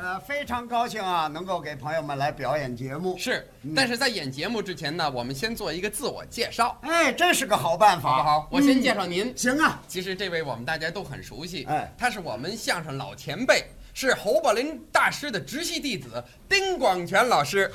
呃，非常高兴啊，能够给朋友们来表演节目。是，但是在演节目之前呢，我们先做一个自我介绍，哎，这是个好办法，好不好？我先介绍您。行啊，其实这位我们大家都很熟悉，哎他是我们相声老前辈，是侯宝林大师的直系弟子丁广泉老师。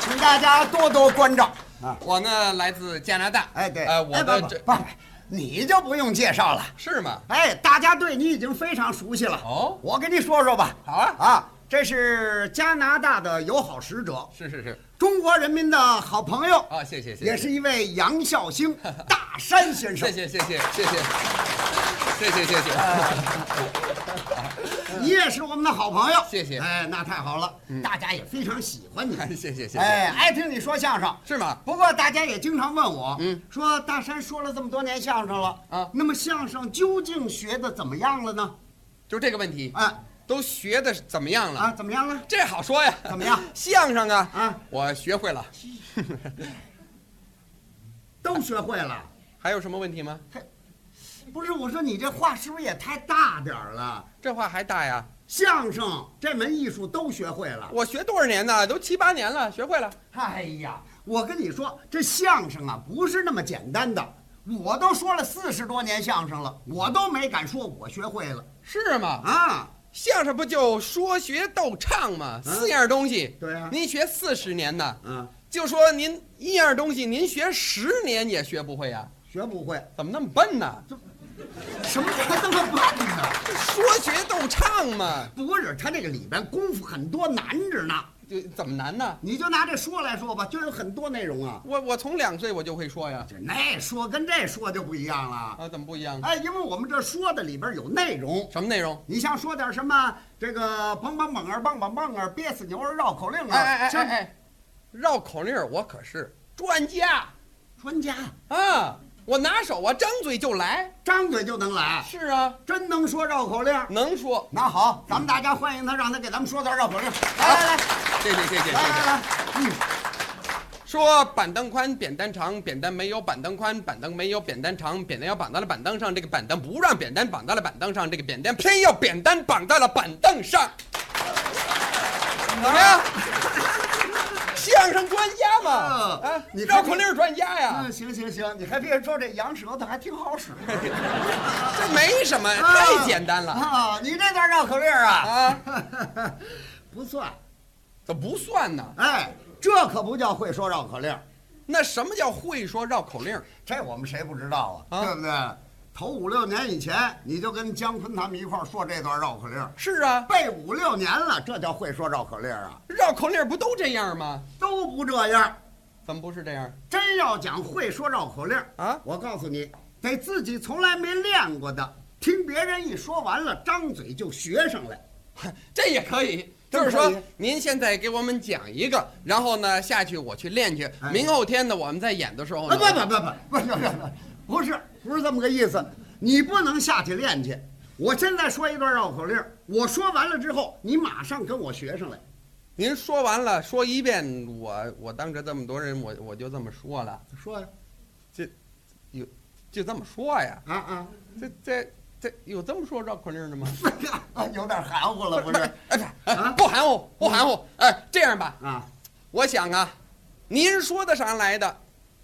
请大家多多关照啊。我呢来自加拿大，哎，对，呃，我哎的这不不不，你就不用介绍了。是吗？哎，大家对你已经非常熟悉了。哦我跟你说说吧。好啊啊，这是加拿大的友好使者，是是是，中国人民的好朋友，啊，谢谢谢谢，也是一位杨孝兴 大山先生。谢谢谢谢谢谢谢谢谢谢，你也是我们的好朋友，谢谢哎，那太好了，大家也非常喜欢你。谢谢谢谢，哎，爱听你说相声。是吗？不过大家也经常问我，嗯，说大山说了这么多年相声了啊那么相声究竟学的怎么样了呢？就这个问题，啊都学的怎么样了？啊，怎么样了？这好说呀，怎么样？相声啊，啊，我学会了，都学会了。还有什么问题吗？不是，我说你这话是不是也太大点儿了？这话还大呀？相声这门艺术都学会了。我学多少年呢？都七八年了，学会了。哎呀，我跟你说，这相声啊不是那么简单的。我都说了四十多年相声了，我都没敢说我学会了是吗？啊。相声不就说学逗唱吗？四样东西。对啊您学四十年呢，嗯，就说您一样东西，您学十年也学不会呀？学不会，怎么那么笨呢？什么还这么慢呢？说学逗唱嘛，不是，他这个里边功夫很多，难着呢。就怎么难呢？你就拿这说来说吧，就有很多内容啊。我我从两岁我就会说呀。这那说跟这说就不一样了。啊，怎么不一样？哎，因为我们这说的里边有内容。什么内容？你像说点什么这个梆梆梆儿蹦蹦蹦儿憋死牛儿绕口令啊，哎哎哎，绕口令我可是专家专家啊！我拿手啊，张嘴就来。张嘴就能来，是啊，真能说绕口令。能说。那好，咱们大家欢迎他，让他给咱们说段绕口令。来来来谢谢谢谢谢谢。来来来，嗯，说板凳宽，扁担长，扁担没有板凳宽，板凳没有扁担长，扁担要绑到了板凳上，这个板凳不让扁担绑到了板凳上，这个扁担偏要扁担绑到了板凳上。怎么样？相声专家嘛，啊，你绕口令专家呀嗯，，行行行，你还别说，这羊舌头还挺好使。这没什么，太简单了啊！你这段绕口令啊，啊，不算。怎么不算呢？哎，这可不叫会说绕口令，那什么叫会说绕口令？这我们谁不知道啊？啊对不对？头五六年以前，你就跟姜昆他们一块儿说这段绕口令，是啊，背五六年了，这叫会说绕口令啊？绕口令不都这样吗？都不这样。怎么不是这样真要讲会说绕口令，啊？我告诉你，得自己从来没练过的，听别人一说完了，张嘴就学上来。这也可以，就是说您现在给我们讲一个，然后呢下去我去练去，哎明后天呢我们在演的时候啊，呢，不不不不不不不，不是不是这么个意思，你不能下去练去。我现在说一段绕口令，我说完了之后，你马上跟我学上来。您说完了说一遍，我我当着这么多人，我我就这么说了，说呀，这有就这么说呀，啊啊，这这这有这么说绕口令的吗？啊，有点含糊了，不是？哎不啊不含糊不含糊，哎这样吧，啊，我想啊，您说得上来的，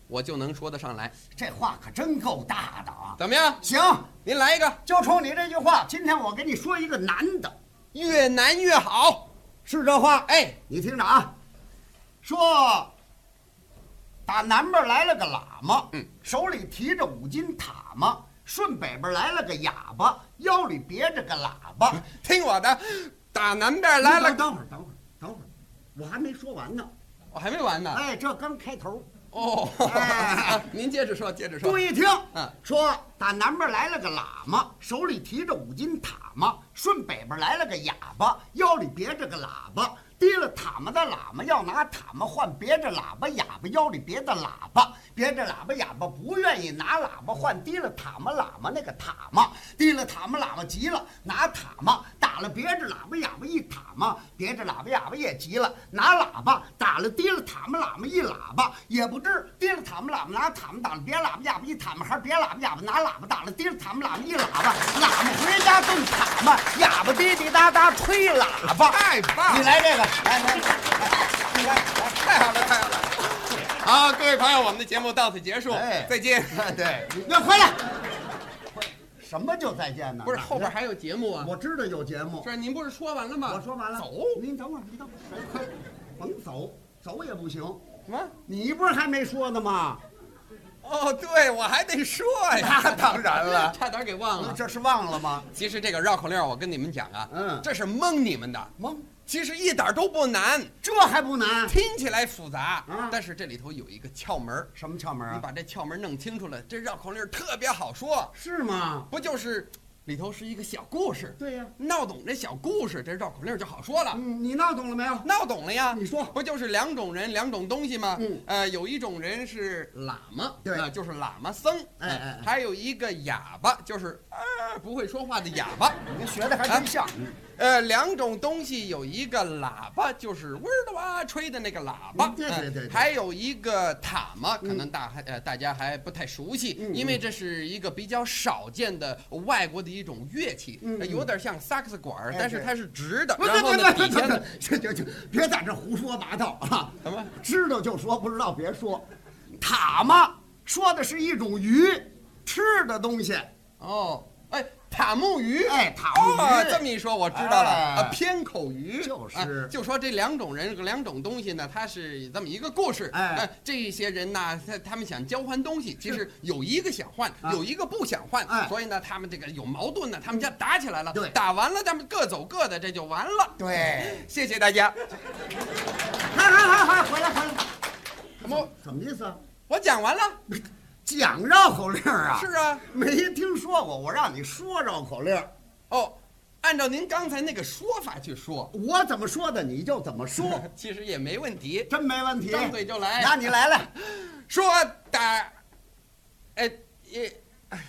我就能说得上来，这话可真够大的啊！怎么样？行，您来一个，就冲你这句话，今天我给你说一个难的，越难越好。是这话。哎，你听着啊，说打南边来了个喇嘛，嗯，手里提着五斤塔嘛；顺北边来了个哑巴，腰里别着个喇叭。听我的，打南边来了等，等会儿，等会儿，等会儿，我还没说完呢。我还没完呢。哎，这刚开头。哦哎，您接着说，接着说注。意听，嗯说打南边来了个喇嘛，手里提着五斤塔嘛；顺北边来了个哑巴，腰里别着个喇叭。提了塔嘛的喇嘛要拿塔嘛换别着喇叭哑巴腰里别的喇叭，别着喇叭哑巴不愿意拿喇叭换提了塔嘛喇嘛那个塔嘛，提了塔嘛喇嘛急了，拿塔嘛打打了别着喇叭哑巴一塔嘛，别着喇叭哑巴也急了，拿喇叭打了提了塔嘛喇嘛一喇叭，也不知提了塔嘛喇嘛拿塔嘛打了别喇叭哑巴一塔嘛，还是别喇叭哑巴拿喇叭打了提了塔嘛喇嘛一喇叭，喇嘛回家炖塔嘛，哑巴滴滴答答吹喇叭。太棒了！你来这个，来来来，你来来。太好了，太好了！好，各位朋友，我们的节目到此结束，哎再见。对，你回来。什么就再见呢？不是后边还有节目啊？我知道有节目。是您不是说完了吗？我说完了。走。您等会儿，您等会儿，快，甭走，走也不行。什么？你不是还没说呢吗？哦，对，我还得说呀。那当然了，差点给忘了。这是忘了吗？其实这个绕口令，我跟你们讲啊，嗯这是蒙你们的，蒙，其实一点都不难，这还不难？听起来复杂，嗯但是这里头有一个窍门什么窍门啊？你把这窍门弄清楚了，这绕口令特别好说，是吗？不就是里头是一个小故事，对呀。闹懂这小故事，这绕口令就好说了。嗯，你闹懂了没有？闹懂了呀？你说不就是两种人，两种东西吗？嗯呃，有一种人是喇嘛，对呃就是喇嘛僧，哎哎哎还有一个哑巴，就是呃不会说话的哑巴。你学的还真像。呃，两种东西有一个喇叭，就是嗡儿的哇吹的那个喇叭，嗯对对对还有一个塔嘛，可能大还呃大家还不太熟悉，嗯因为这是一个比较少见的外国的一种乐器，有点像萨克斯管但是它是直的，不然后呢底下呢，这这这，别在这胡说八道啊！什么？知道就说，不知道别说。塔嘛，说的是一种鱼，吃的东西。哦，哎，塔木鱼，哎塔木鱼哦，这么一说我知道了，哎啊，偏口鱼，就是啊就说这两种人，两种东西呢，它是这么一个故事。哎呃这些人呢，他他们想交换东西，其实有一个想换，啊有一个不想换，哎所以呢，他们这个有矛盾呢，他们家打起来了，对打完了，他们各走各的，这就完了。对，谢谢大家。好好好好回来回来，什么？怎么意思啊？我讲完了。讲绕口令啊？是啊。没听说过，我让你说绕口令，哦，按照您刚才那个说法去说，我怎么说的你就怎么说，其实也没问题。真没问题。张嘴就来那你来了，说打，哎也，哎，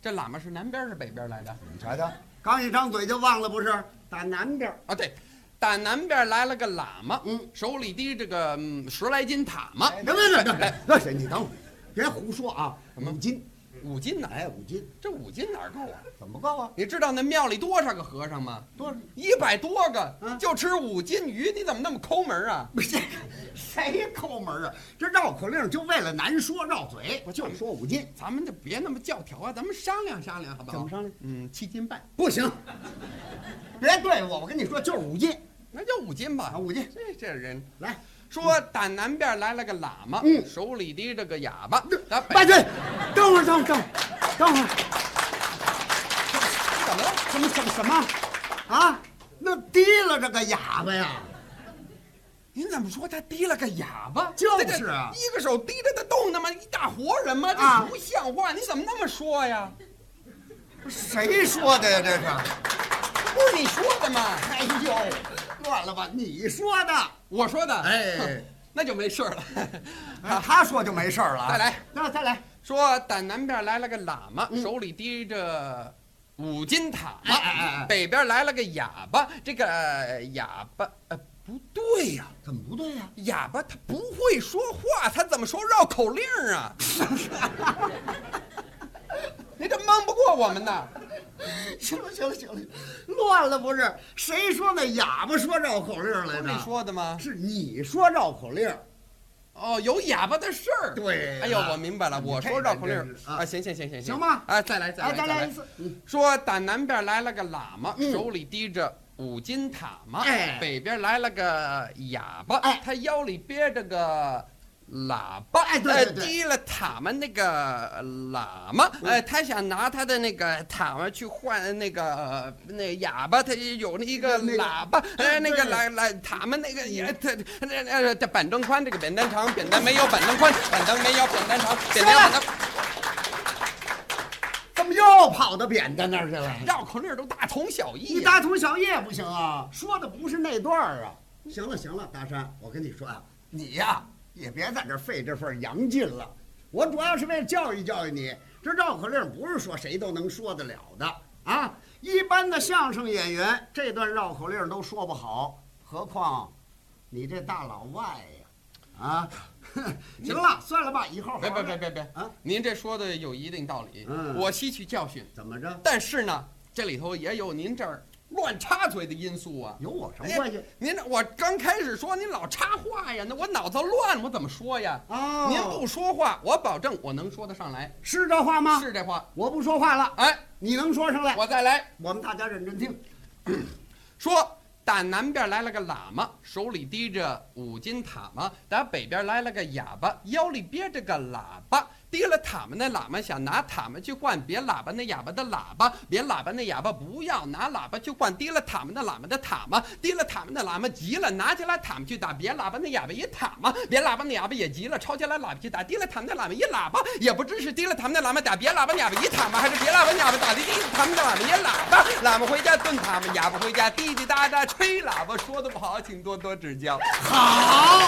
这喇嘛是南边是北边来的？你瞧瞧，刚一张嘴就忘了，不是？打南边，啊，对，打南边来了个喇嘛，嗯手里提着个嗯十来斤塔嘛，别别别别别，那谁你等会儿，别胡说啊！五斤，五斤哪？哎，五斤这五斤哪儿够啊？怎么够啊？你知道那庙里多少个和尚吗？多少？一百多个，嗯就吃五斤鱼，你怎么那么抠门啊？不是，谁抠门啊？这绕口令就为了难说绕嘴，我就说五斤，咱们就别那么教条啊，咱们商量商量好不好？怎么商量？嗯，七斤半，不行，别对我，我跟你说就是五斤那就五斤吧啊，。五斤。这这人来，说胆南边来了个喇嘛，嗯手里提着个哑巴，打北八斤，等会儿，等会儿，等会儿，等会儿，怎么了？怎么什么什么？啊？那提了这个哑巴呀？您怎么说他提了个哑巴？就是啊这这一个手提着他动的吗？一大活人吗？这啊不像话！你怎么那么说呀？谁说的呀？这是？不是你说的吗？哎呦，乱了吧？你说的。我说的。哎，那就没事儿了。哎，他说就没事儿了啊。再来，那再来。说打南边来了个喇嘛，嗯手里提着五金塔；北边来了个哑巴，这个呃哑巴呃不对呀、怎么不对呀、哑巴他不会说话，他怎么说绕口令啊？你这蒙不过我们呐！行了行了行了，乱了不是？谁说那哑巴说绕口令来着？你说的吗？是你说绕口令。哦，有哑巴的事儿。对哎呦，我明白了，我说绕口令啊啊，行行行行行吧！哎，再来再哎，来来再来一。次。嗯，说打南边来了个喇嘛，嗯手里提着五斤塔嘛；哎北边来了个哑巴，哎他腰里别着个喇叭，哎对对对呃提了塔嘛那个喇嘛，呃，他想拿他的那个塔嘛去换那个那哑巴，他有那一个喇叭，呃，那个对喇喇塔嘛那个也他那那这板凳宽，这个扁担长，扁担没有板凳宽，板凳没有扁担长，扁担有板凳。怎么又跑到扁担那儿去了？绕口令都大同小异。你大同小异也不行啊，说的不是那段儿啊。行了行了，大山，我跟你说啊，你呀也别在这儿费这份洋劲了。我主要是为了教育教育你，这绕口令不是说谁都能说得了的啊。一般的相声演员这段绕口令都说不好，何况你这大老外呀？啊，行了，算了吧，以后别别别别别啊！您这说的有一定道理，嗯我吸取教训。怎么着？但是呢，这里头也有您这儿乱插嘴的因素啊。有我什么关系？您这我刚开始说您老插话呀，那我脑子乱，我怎么说呀？哦您不说话，我保证我能说得上来。是这话吗？是这话。我不说话了，哎，你能说上来？我再来我们大家认真听。说。打南边来了个喇嘛，手里提着五斤塔嘛；打北边来了个哑巴，腰里别着个喇叭。提了塔嘛，那喇嘛想拿塔们去换别喇叭那哑巴的喇叭，别喇叭那哑巴不要拿喇叭去换提了塔们的喇嘛的塔嘛，提了塔们的喇嘛急了，拿起来塔们去打别喇叭那哑巴一塔嘛，别喇叭那哑巴也急了，抄起来喇叭去打，提了塔们的喇嘛一喇叭，也不知是提了塔们的喇嘛打别喇叭哑巴一塔嘛，还是别喇叭哑巴打的提了塔嘛那喇嘛一喇叭，喇嘛回家炖塔嘛，哑巴回家滴滴答答吹喇叭，说的不好，请多多指教。好，